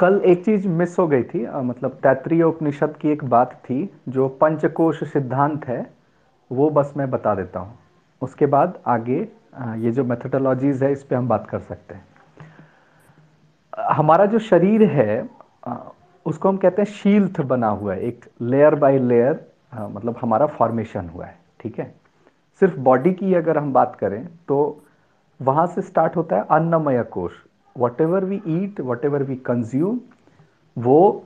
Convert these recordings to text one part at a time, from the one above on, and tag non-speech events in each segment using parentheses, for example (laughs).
कल एक चीज़ मिस हो गई थी आ, मतलब तैतरीय उपनिषद की एक बात थी जो पंचकोश सिद्धांत है वो बस मैं बता देता हूँ। उसके बाद आगे आ, ये जो मेथडोलॉजीज है इस पर हम बात कर सकते हैं। हमारा जो शरीर है आ, उसको हम कहते हैं शील्थ बना हुआ है एक लेयर बाय लेयर मतलब हमारा फॉर्मेशन हुआ है ठीक है? सिर्फ़ बॉडी की अगर हम बात करें तो वहाँ से स्टार्ट होता है अन्नमय कोश। Whatever we eat whatever we consume वो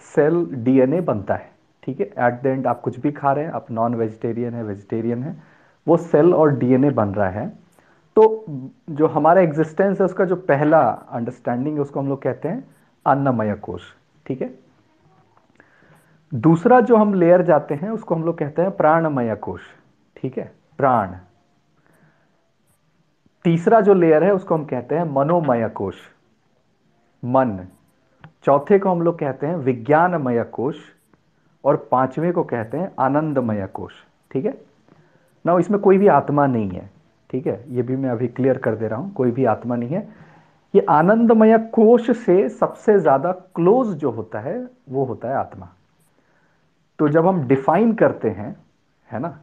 सेल डीएनए बनता है, ठीक है? एट द एंड आप कुछ भी खा रहे हैं, आप नॉन वेजिटेरियन है वेजिटेरियन है, वो सेल और डीएनए बन रहा है। तो जो हमारा एग्जिस्टेंस है, उसका जो पहला अंडरस्टैंडिंग है, उसको हम लोग कहते हैं अन्नमय कोश ठीक है? दूसरा जो हम लेयर जाते हैं, उसको हम लोग कहते हैं प्राणमय कोश ठीक है? प्राण। तीसरा जो लेयर है, उसको हम कहते हैं मनोमय कोश। मन। चौथे को हम लोग कहते हैं विज्ञानमय कोश और पांचवे को कहते हैं आनंदमय कोश। ठीक है? ना इसमें कोई भी आत्मा नहीं है। ठीक है? ये भी मैं अभी क्लियर कर दे रहा हूँ, कोई भी आत्मा नहीं है। ये आनंदमय कोश से सबसे ज़्यादा क्लोज जो होता है, वो होता है आत्मा। तो जब हम डिफाइन करते हैं, है ना,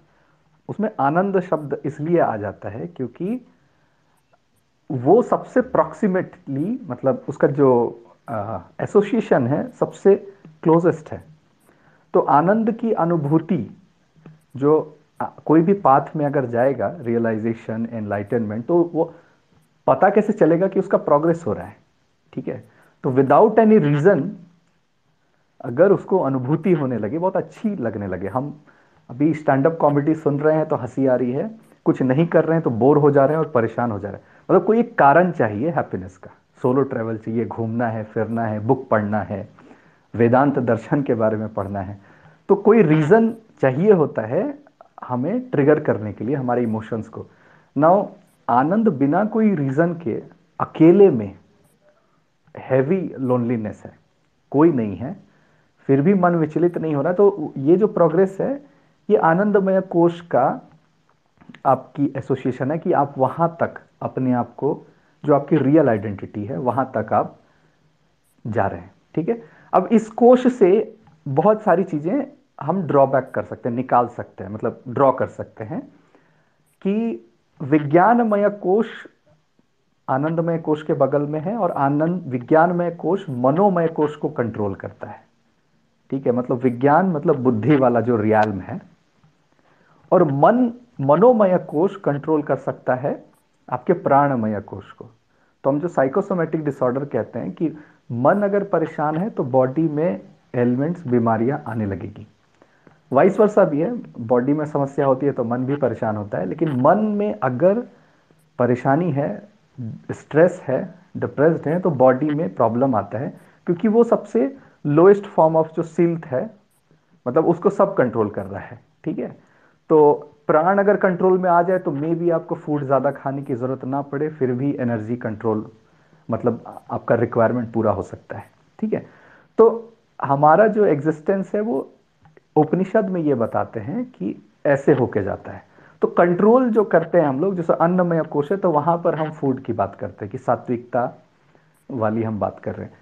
उसमें आनंद शब्द इसलिए आ जाता है क्योंकि वो सबसे प्रॉक्सिमेटली मतलब उसका जो एसोसिएशन है, सबसे क्लोजेस्ट है। तो आनंद की अनुभूति जो कोई भी पाथ में अगर जाएगा रियलाइजेशन एनलाइटनमेंट तो वो पता कैसे चलेगा कि उसका प्रोग्रेस हो रहा है, ठीक है? तो विदाउट एनी रीजन अगर उसको अनुभूति होने लगे, बहुत अच्छी लगने लगे। हम अभी स्टैंड अप कॉमेडी सुन रहे हैं तो हँसी आ रही है, कुछ नहीं कर रहे हैं तो बोर हो जा रहे हैं और परेशान हो जा रहे हैं। मतलब कोई एक कारण चाहिए हैप्पीनेस का। सोलो ट्रैवल चाहिए, घूमना है, फिरना है बुक पढ़ना है, वेदांत दर्शन के बारे में पढ़ना है। तो कोई रीज़न चाहिए होता है हमें ट्रिगर करने के लिए, हमारे इमोशंस को। नाउ आनंद बिना कोई रीज़न के अकेले में हैवी लोनलीनेस है। कोई नहीं है, फिर भी मन विचलित नहीं हो रहा। तो ये जो प्रोग्रेस है, ये आनंदमय कोश का आपकी एसोसिएशन है कि आप वहाँ तक अपने आप को, जो आपकी रियल आइडेंटिटी है, वहाँ तक आप जा रहे हैं, ठीक है? अब इस कोश से बहुत सारी चीज़ें हम ड्रॉबैक कर सकते हैं, निकाल सकते हैं मतलब ड्रॉ कर सकते हैं कि विज्ञानमय कोश आनंदमय कोश के बगल में है और आनंद, विज्ञानमय कोश मनोमय कोश को कंट्रोल करता है, ठीक है? मतलब विज्ञान मतलब बुद्धि वाला जो रियाल्म है, और मन, मनोमय कोश कंट्रोल कर सकता है आपके प्राणमय कोश को। तो हम जो साइकोसोमेटिक डिसऑर्डर कहते हैं कि मन अगर परेशान है तो बॉडी में एलिमेंट्स बीमारियाँ आने लगेगी। वाइस वर्षा भी है बॉडी में समस्या होती है तो मन भी परेशान होता है, लेकिन मन में अगर परेशानी है स्ट्रेस है डिप्रेस्ड है तो बॉडी में प्रॉब्लम आता है, क्योंकि वो सबसे लोएस्ट फॉर्म ऑफ़ जो सिल्थ है मतलब उसको सब कंट्रोल कर रहा है, ठीक है? तो प्राण अगर कंट्रोल में आ जाए तो मे भी आपको फ़ूड ज़्यादा खाने की ज़रूरत ना पड़े, फिर भी एनर्जी कंट्रोल मतलब आपका रिक्वायरमेंट पूरा हो सकता है, ठीक है? तो हमारा जो एग्जिस्टेंस है, वो उपनिषद में ये बताते हैं कि ऐसे होके जाता है। तो कंट्रोल जो करते हैं हम लोग, जैसे अन्नमय कोश है तो वहाँ पर हम फ़ूड की बात करते हैं कि सात्विकता वाली हम बात कर रहे हैं।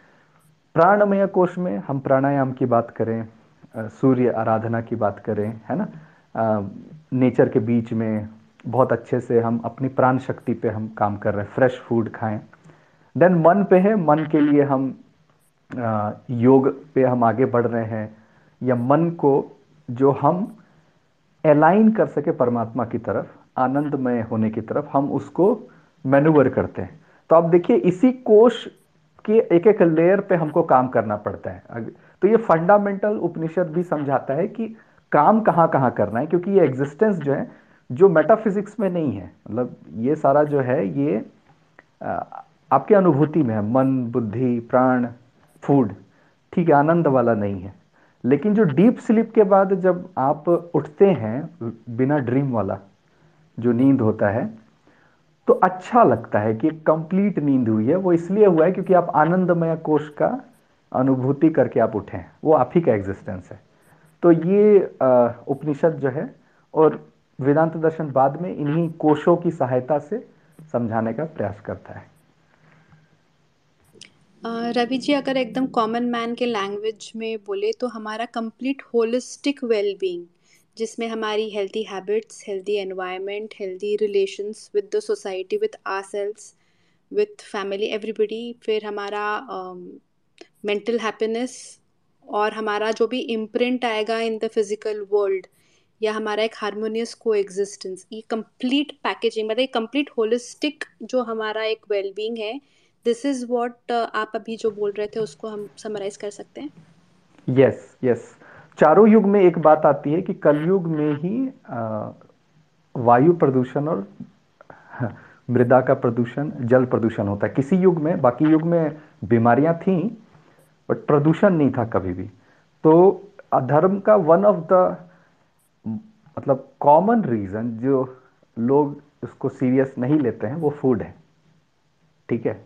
प्राणमय कोश में हम प्राणायाम की बात करें सूर्य आराधना की बात करें, है ना? नेचर के बीच में बहुत अच्छे से हम अपनी प्राण शक्ति पे हम काम कर रहे हैं फ्रेश फ़ूड खाएँ। देन मन पे है मन के लिए हम आ, योग पे हम आगे बढ़ रहे हैं या मन को जो हम अलाइन कर सके परमात्मा की तरफ़ आनंदमय होने की तरफ़ हम उसको मैनुवर करते हैं। तो आप देखिए इसी कोश के एक एक लेयर पे हमको काम करना पड़ता है। तो ये फंडामेंटल उपनिषद भी समझाता है कि काम कहाँ कहाँ करना है, क्योंकि ये एग्जिस्टेंस जो है, जो मेटाफिजिक्स में नहीं है। मतलब ये सारा जो है, ये आपके अनुभूति में है। मन, बुद्धि, प्राण फ़ूड ठीक है, आनंद वाला नहीं है। लेकिन जो डीप स्लीप के बाद जब आप उठते हैं, बिना ड्रीम वाला, जो नींद होता है तो अच्छा लगता है कि कंप्लीट नींद हुई है। वो इसलिए हुआ है क्योंकि आप आनंदमय कोष का अनुभूति करके आप उठे हैं। वो आप ही का एग्जिस्टेंस है। तो ये उपनिषद जो है और वेदांत दर्शन बाद में इन्हीं कोशों की सहायता से समझाने का प्रयास करता है। रवि जी, अगर एकदम कॉमन मैन के लैंग्वेज में बोले तो हमारा कंप्लीट होलिस्टिक वेलबींग जिसमें हमारी healthy habits healthy environment healthy relations with the society with ourselves with family everybody फिर हमारा मेंटल हैप्पीनेस और हमारा जो भी इम्प्रिंट आएगा इन द फ़िज़िकल वर्ल्ड या हमारा एक हारमोनियस को एग्जिस्टेंस ये कंप्लीट पैकेजिंग मतलब कंप्लीट होलिस्टिक जो हमारा एक वेलबींग है दिस इज़ व्हाट आप अभी जो बोल रहे थे उसको हम समराइज कर सकते हैं यस यस. चारों युग में एक बात आती है कि कलयुग में ही आ, वायु प्रदूषण और (laughs) मृदा का प्रदूषण जल प्रदूषण होता है किसी युग में बाकी युग में बीमारियाँ थी बट प्रदूषण नहीं था कभी भी। तो अधर्म का वन ऑफ़ द मतलब कॉमन रीज़न जो लोग उसको सीरियस नहीं लेते हैं, वो फ़ूड है। ठीक है?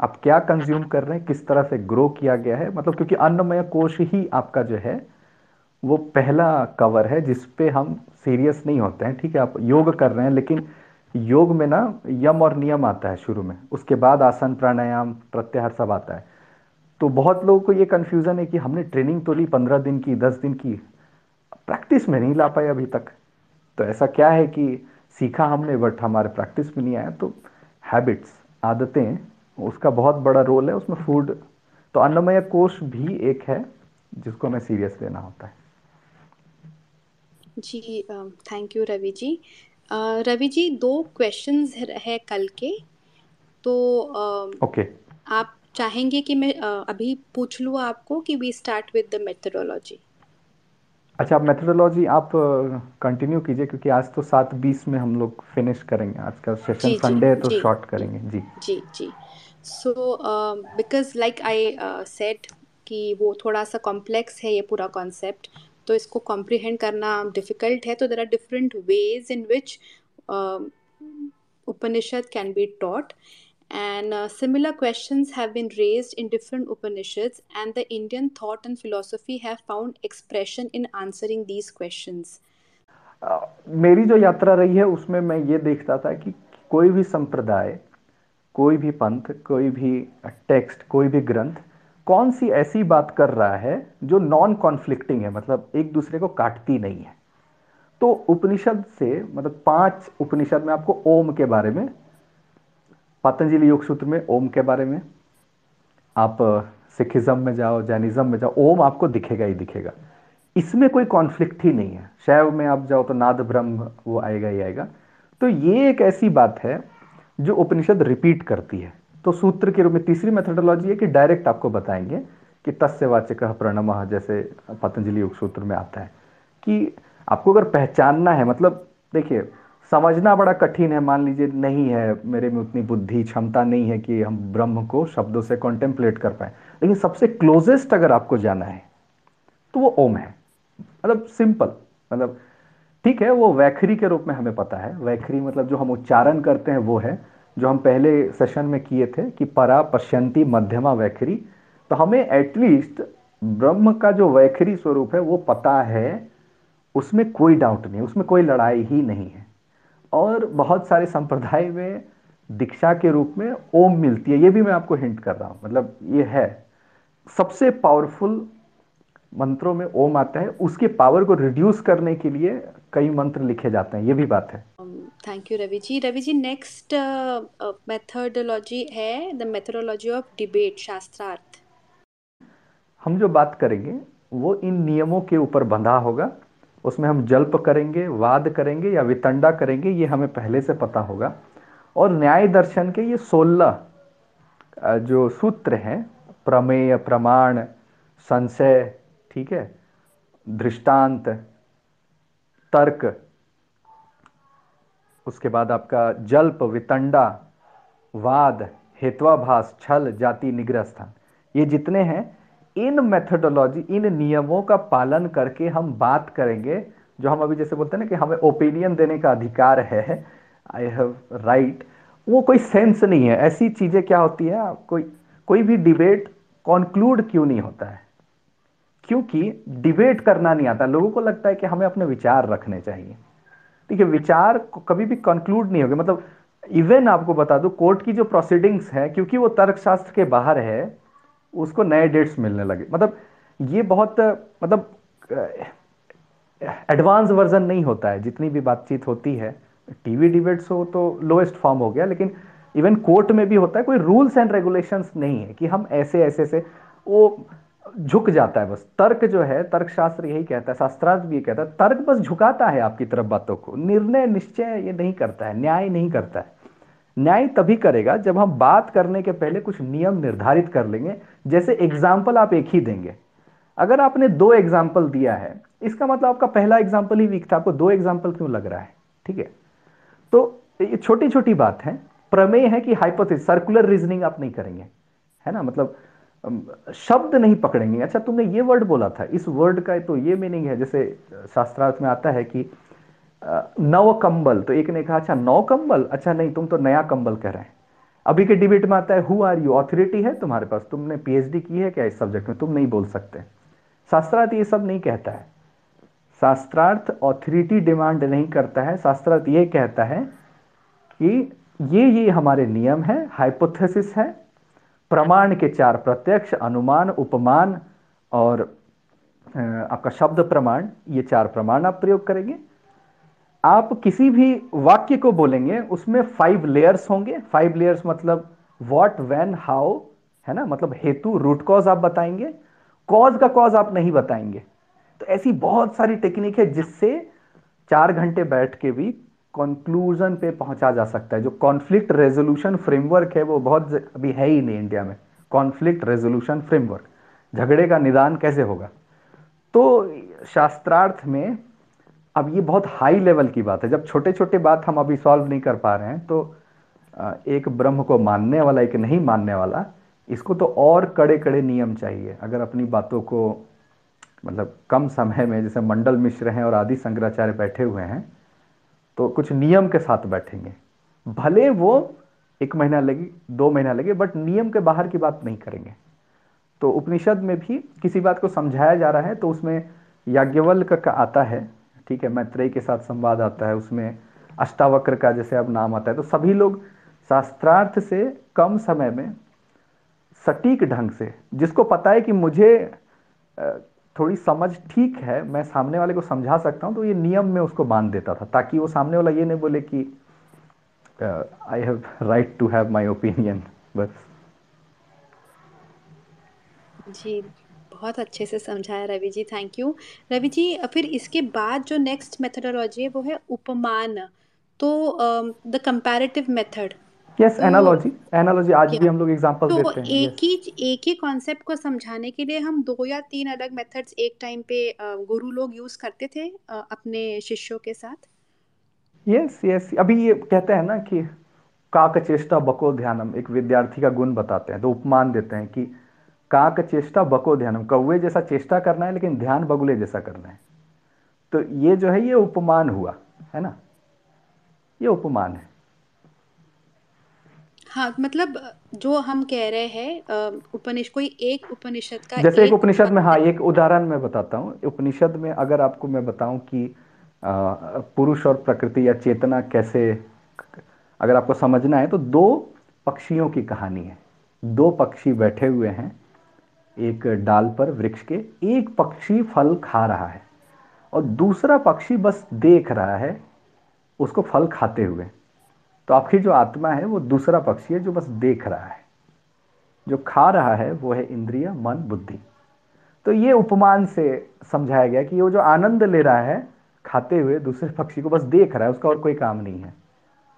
आप क्या कंज्यूम कर रहे हैं? किस तरह से ग्रो किया गया है? मतलब क्योंकि अन्नमय कोश ही आपका जो है, वो पहला कवर है जिस पे हम सीरियस नहीं होते हैं। ठीक है? आप योग कर रहे हैं, लेकिन योग में ना यम और नियम आता है शुरू में। उसके बाद आसन प्राणायाम, प्रत्याहार सब आता है। तो बहुत लोगों को ये कन्फ्यूज़न है कि हमने ट्रेनिंग तो ली पंद्रह दिन की दस दिन की। प्रैक्टिस में नहीं ला पाए अभी तक। तो ऐसा क्या है कि सीखा हमने बट हमारे प्रैक्टिस में नहीं आया तो हैबिट्स आदतें उसका बहुत बड़ा रोल है उसमें फ़ूड तो अन्नमय कोश भी एक है जिसको हमें सीरियस लेना होता है। जी थैंक यू रवि जी। रवि जी दो क्वेश्चंस है कल के। तो ओके okay. आप चाहेंगे कि मैं अभी पूछ लूँ आपको कि we start with the methodology अच्छा आप मेथडोलॉजी आप कंटिन्यू कीजिए क्योंकि आज तो सात बीस में हम लोग फिनिश करेंगे। आज का सेशन संडे है तो शॉर्ट करेंगे। जी। जी जी। So because like I said कि वो थोड़ा सा कॉम्प्लेक्स है ये पूरा कॉन्सेप्ट तो इसको कॉम्प्रिहेंड करना डिफ़िकल्ट है तो there are different ways in which Upanishad can be taught and uh, similar questions have been raised in different Upanishads, and the Indian thought and philosophy have found expression in answering these questions. Uh, मेरी जो यात्रा रही है उसमें मैं ये देखता था कि कोई भी संप्रदाय कोई भी पंथ कोई भी टेक्स्ट कोई भी ग्रंथ कौन सी ऐसी बात कर रहा है जो नॉन कॉन्फ्लिक्टिंग है मतलब एक दूसरे को काटती नहीं है तो उपनिषद से मतलब पाँच उपनिषद में आपको ओम के बारे में पतंजलि योग सूत्र में ओम के बारे में। आप सिखिज्म में जाओ, जैनिज्म में जाओ, ओम आपको दिखेगा ही दिखेगा। इसमें कोई कॉन्फ्लिक्ट ही नहीं है। शैव में आप जाओ तो नाद ब्रह्म, वो आएगा ही आएगा। तो ये एक ऐसी बात है जो उपनिषद रिपीट करती है। तो सूत्र के रूप में तीसरी मेथडोलॉजी है कि डायरेक्ट आपको बताएँगे कि तस्य वाचक प्रणम, जैसे पतंजलि योग सूत्र में आता है। कि आपको अगर पहचानना है मतलब देखिए समझना बड़ा कठिन है, मान लीजिए नहीं है, मेरे में उतनी बुद्धि, क्षमता नहीं है कि हम ब्रह्म को शब्दों से कॉन्टेम्पलेट कर पाए। लेकिन सबसे क्लोजेस्ट अगर आपको जाना है तो वो ओम है। मतलब सिंपल मतलब ठीक है, वो वैखरी के रूप में हमें पता है। वैखरी मतलब जो हम उच्चारण करते हैं, वो है। जो हम पहले सेशन में किए थे कि परा पश्यंती मध्यमा वैखरी तो हमें एटलीस्ट ब्रह्म का जो वैखरी स्वरूप है, वो पता है, उसमें कोई डाउट नहीं, उसमें कोई लड़ाई ही नहीं है। और बहुत सारे संप्रदाय में दीक्षा के रूप में ओम मिलती है। ये भी मैं आपको हिंट कर रहा हूँ। मतलब ये है। सबसे पावरफुल मंत्रों में ओम आता है। उसके पावर को रिड्यूस करने के लिए कई मंत्र लिखे जाते हैं। ये भी बात है। Thank you Ravi ji Ravi ji next methodology है the methodology of debate shastrartha हम जो बात करेंगे वो इन नियमों के ऊपर बंधा होगा। उसमें हम जल्प करेंगे, वाद करेंगे या वितंडा करेंगे, ये हमें पहले से पता होगा। और न्याय दर्शन के ये सोलह जो सूत्र हैं, प्रमेय, प्रमाण, संशय, ठीक है, दृष्टांत, तर्क, उसके बाद आपका जल्प, वितंडा, वाद, हेत्वाभास, छल, जाति, निग्रह स्थान, ये जितने हैं इन मेथडोलॉजी इन नियमों का पालन करके हम बात करेंगे, जो हम अभी जैसे बोलते हैं ना कि हमें ओपिनियन देने का अधिकार है आई हैव राइट वो कोई सेंस नहीं है। ऐसी चीज़ें क्या होती है? कोई कोई भी डिबेट कॉन्क्लूड क्यों नहीं होता है? क्योंकि डिबेट करना नहीं आता। लोगों को लगता है कि हमें अपने विचार रखने चाहिए। ठीक है विचार कभी भी कंक्लूड नहीं होगा। मतलब इवन आपको बता दो कोर्ट की जो प्रोसीडिंग्स है, क्योंकि वो तर्कशास्त्र के बाहर है उसको नए डेट्स मिलने लगे। मतलब ये बहुत मतलब एडवांस वर्जन नहीं होता है। जितनी भी बातचीत होती है, टीवी डिबेट्स हो तो लोएस्ट फॉर्म हो गया, लेकिन इवन कोर्ट में भी होता है, कोई रूल्स एंड रेगुलेशंस नहीं है कि हम ऐसे ऐसे से वो झुक जाता है बस। तर्क जो है, तर्कशास्त्र यही कहता है, शास्त्रार्थ भी ये कहता है, तर्क बस झुकाता है आपकी तरफ़ बातों को। निर्णय निश्चय ये नहीं करता है, न्याय नहीं करता है। न्याय तभी करेगा जब हम बात करने के पहले कुछ नियम निर्धारित कर लेंगे। जैसे एग्ज़ाम्पल आप एक ही देंगे। अगर आपने दो एग्ज़ाम्पल दिया है इसका मतलब आपका पहला एग्ज़ाम्पल ही वीक था आपको दो एग्ज़ाम्पल क्यों लग रहा है? ठीक है? तो ये छोटी छोटी बात है। प्रमेय है कि हाइपोथेसिस सर्कुलर रीजनिंग आप नहीं करेंगे। है ना? मतलब शब्द नहीं पकड़ेंगे। अच्छा तुमने ये वर्ड बोला था इस वर्ड का तो ये मीनिंग है। जैसे शास्त्रार्थ में आता है कि नव कंबल तो एक ने कहा अच्छा नौ कंबल अच्छा नहीं, तुम तो नया कंबल कह रहे हैं। अभी के डिबेट में आता है हु आर यू ऑथोरिटी है तुम्हारे पास। तुमने पीएचडी की है क्या इस सब्जेक्ट में? तुम नहीं बोल सकते। शास्त्रार्थ ये सब नहीं कहता है। शास्त्रार्थ ऑथोरिटी डिमांड नहीं करता है। शास्त्रार्थ ये कहता है कि ये ये हमारे नियम है हाइपोथेसिस है। प्रमाण के चार प्रत्यक्ष, अनुमान, उपमान और आपका शब्द प्रमाण, ये चार प्रमाण आप प्रयोग करेंगे। आप किसी भी वाक्य को बोलेंगे, उसमें फाइव लेयर्स होंगे। फाइव लेयर्स मतलब व्हाट व्हेन हाउ है ना? मतलब हेतु रूट कॉज आप बताएँगे कॉज का कॉज आप नहीं बताएँगे। तो ऐसी बहुत सारी टेक्निक है जिससे चार घंटे बैठ के भी कंक्लूजन पे पहुँचा जा सकता है। जो कॉन्फ्लिक्ट रेजोल्यूशन फ्रेमवर्क है, वो बहुत अभी है ही नहीं इंडिया में। कॉन्फ्लिक्ट रेजोल्यूशन फ्रेमवर्क झगड़े का निदान कैसे होगा? तो शास्त्रार्थ में अब ये बहुत हाई लेवल की बात है। जब छोटे छोटे बात हम अभी सॉल्व नहीं कर पा रहे हैं तो एक ब्रह्म को मानने वाला, एक नहीं मानने वाला, इसको तो और कड़े कड़े नियम चाहिए। अगर अपनी बातों को मतलब कम समय में, जैसे मंडल मिश्र हैं और आदि शंकराचार्य बैठे हुए हैं तो कुछ नियम के साथ बैठेंगे। भले वो एक महीना लगे, दो महीना लगे बट नियम के बाहर की बात नहीं करेंगे। तो उपनिषद में भी किसी बात को समझाया जा रहा है तो उसमें याज्ञवल्क का आता है ठीक है, मैत्रेय के साथ संवाद आता है, उसमें अष्टावक्र का जैसे अब नाम आता है तो सभी लोग शास्त्रार्थ से कम समय में सटीक ढंग से, जिसको पता है कि मुझे थोड़ी समझ ठीक है, मैं सामने वाले को समझा सकता हूँ तो ये नियम में उसको बाँध देता था, ताकि वो सामने वाला ये नहीं बोले कि I have right to have my opinion बस। जी। बहुत अच्छे से समझाया रवि जी थैंक यू रवि जी फिर इसके बाद जो नेक्स्ट मेथडोलॉजी है वो है उपमान. तो the comparative method yes analogy analogy आज भी हम लोग एग्जांपल तो देते हैं एक ही एक ही कॉन्सेप्ट को समझाने के लिए हम दो या तीन अलग मेथड्स एक टाइम पे गुरु लोग यूज़ करते थे अपने शिष्यों के साथ? यस यस अभी ये कहते हैं ना कि काक चेष्टा बको ध्यानम एक विद्यार्थी का गुण बताते हैं तो उपमान देते हैं कि काक चेष्टा बको ध्यानम। कौए जैसा चेष्टा करना है लेकिन ध्यान बगुले जैसा करना है। तो ये जो है ये उपमान हुआ है ना? ये उपमान है। हाँ मतलब जो हम कह रहे हैं उपनिषद कोई एक उपनिषद का जैसे एक उपनिषद में हाँ एक उदाहरण मैं बताता हूँ। उपनिषद में अगर आपको मैं बताऊँ कि पुरुष और प्रकृति या चेतना कैसे अगर आपको समझना है तो दो पक्षियों की कहानी है। दो पक्षी बैठे हुए हैं एक डाल पर वृक्ष के एक पक्षी फल खा रहा है और दूसरा पक्षी बस देख रहा है, उसको फल खाते हुए। तो आपकी जो आत्मा है, वो दूसरा पक्षी है जो बस देख रहा है। जो खा रहा है, वो है इंद्रिय, मन, बुद्धि। तो ये उपमान से समझाया गया कि वो जो आनंद ले रहा है, खाते हुए दूसरे पक्षी को बस देख रहा है, उसका और कोई काम नहीं है।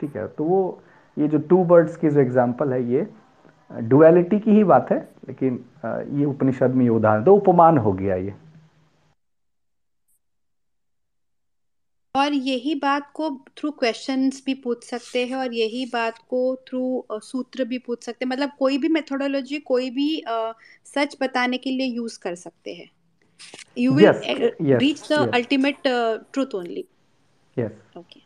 ठीक है तो वो, ये जो टू बर्ड्स की जो एग्ज़ाम्पल है, ये डुअलिटी की ही बात है लेकिन ये उपनिषद में ये उदाहरण तो उपमान हो गया ये। और यही बात को थ्रू क्वेश्चंस भी पूछ सकते हैं और यही बात को थ्रू सूत्र भी पूछ सकते हैं। मतलब कोई भी मेथोडोलॉजी कोई भी सच बताने के लिए यूज़ कर सकते हैं। You will reach the ultimate truth only yes okay